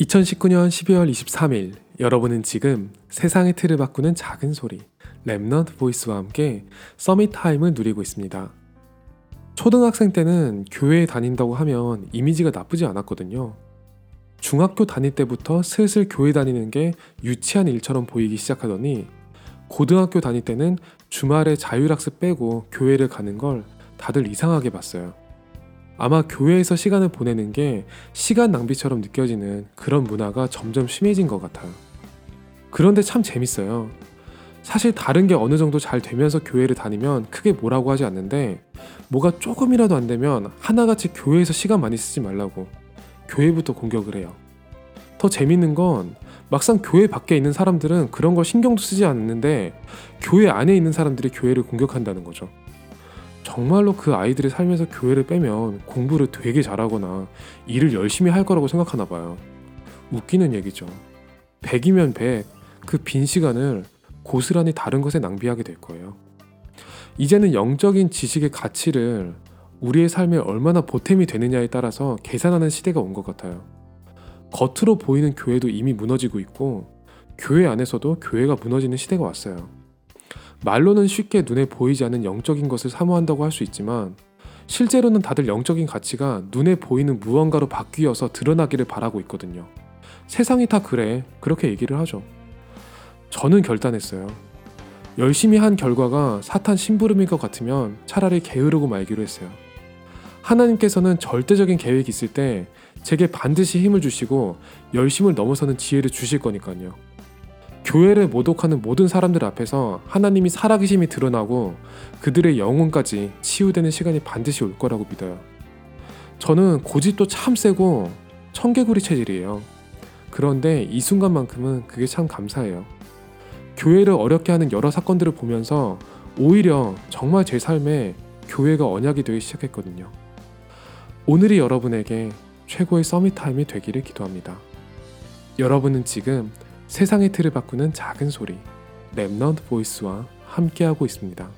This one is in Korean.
2019년 12월 23일 여러분은 지금 세상의 틀을 바꾸는 작은 소리 Remnant Voice와 함께 Summit Time을 누리고 있습니다. 초등학생 때는 교회에 다닌다고 하면 이미지가 나쁘지 않았거든요. 중학교 다닐 때부터 슬슬 교회 다니는 게 유치한 일처럼 보이기 시작하더니 고등학교 다닐 때는 주말에 자율학습 빼고 교회를 가는 걸 다들 이상하게 봤어요. 아마 교회에서 시간을 보내는 게 시간 낭비처럼 느껴지는 그런 문화가 점점 심해진 것 같아요. 그런데 참 재밌어요. 사실 다른 게 어느 정도 잘 되면서 교회를 다니면 크게 뭐라고 하지 않는데 뭐가 조금이라도 안 되면 하나같이 교회에서 시간 많이 쓰지 말라고 교회부터 공격을 해요. 더 재밌는 건 막상 교회 밖에 있는 사람들은 그런 걸 신경도 쓰지 않는데 교회 안에 있는 사람들이 교회를 공격한다는 거죠. 정말로 그 아이들의 삶에서 교회를 빼면 공부를 되게 잘하거나 일을 열심히 할 거라고 생각하나 봐요. 웃기는 얘기죠. 100이면 100, 그 빈 시간을 고스란히 다른 것에 낭비하게 될 거예요. 이제는 영적인 지식의 가치를 우리의 삶에 얼마나 보탬이 되느냐에 따라서 계산하는 시대가 온 것 같아요. 겉으로 보이는 교회도 이미 무너지고 있고, 교회 안에서도 교회가 무너지는 시대가 왔어요. 말로는 쉽게 눈에 보이지 않는 영적인 것을 사모한다고 할 수 있지만 실제로는 다들 영적인 가치가 눈에 보이는 무언가로 바뀌어서 드러나기를 바라고 있거든요. 세상이 다 그래. 그렇게 얘기를 하죠. 저는 결단했어요. 열심히 한 결과가 사탄 심부름일 것 같으면 차라리 게으르고 말기로 했어요. 하나님께서는 절대적인 계획이 있을 때 제게 반드시 힘을 주시고 열심을 넘어서는 지혜를 주실 거니까요. 교회를 모독하는 모든 사람들 앞에서 하나님이 살아계심이 드러나고 그들의 영혼까지 치유되는 시간이 반드시 올 거라고 믿어요. 저는 고집도 참 세고 청개구리 체질이에요. 그런데 이 순간만큼은 그게 참 감사해요. 교회를 어렵게 하는 여러 사건들을 보면서 오히려 정말 제 삶에 교회가 언약이 되기 시작했거든요. 오늘이 여러분에게 최고의 서밋 타임이 되기를 기도합니다. 여러분은 지금 세상의 틀을 바꾸는 작은 소리 랩넌트 보이스와 함께하고 있습니다.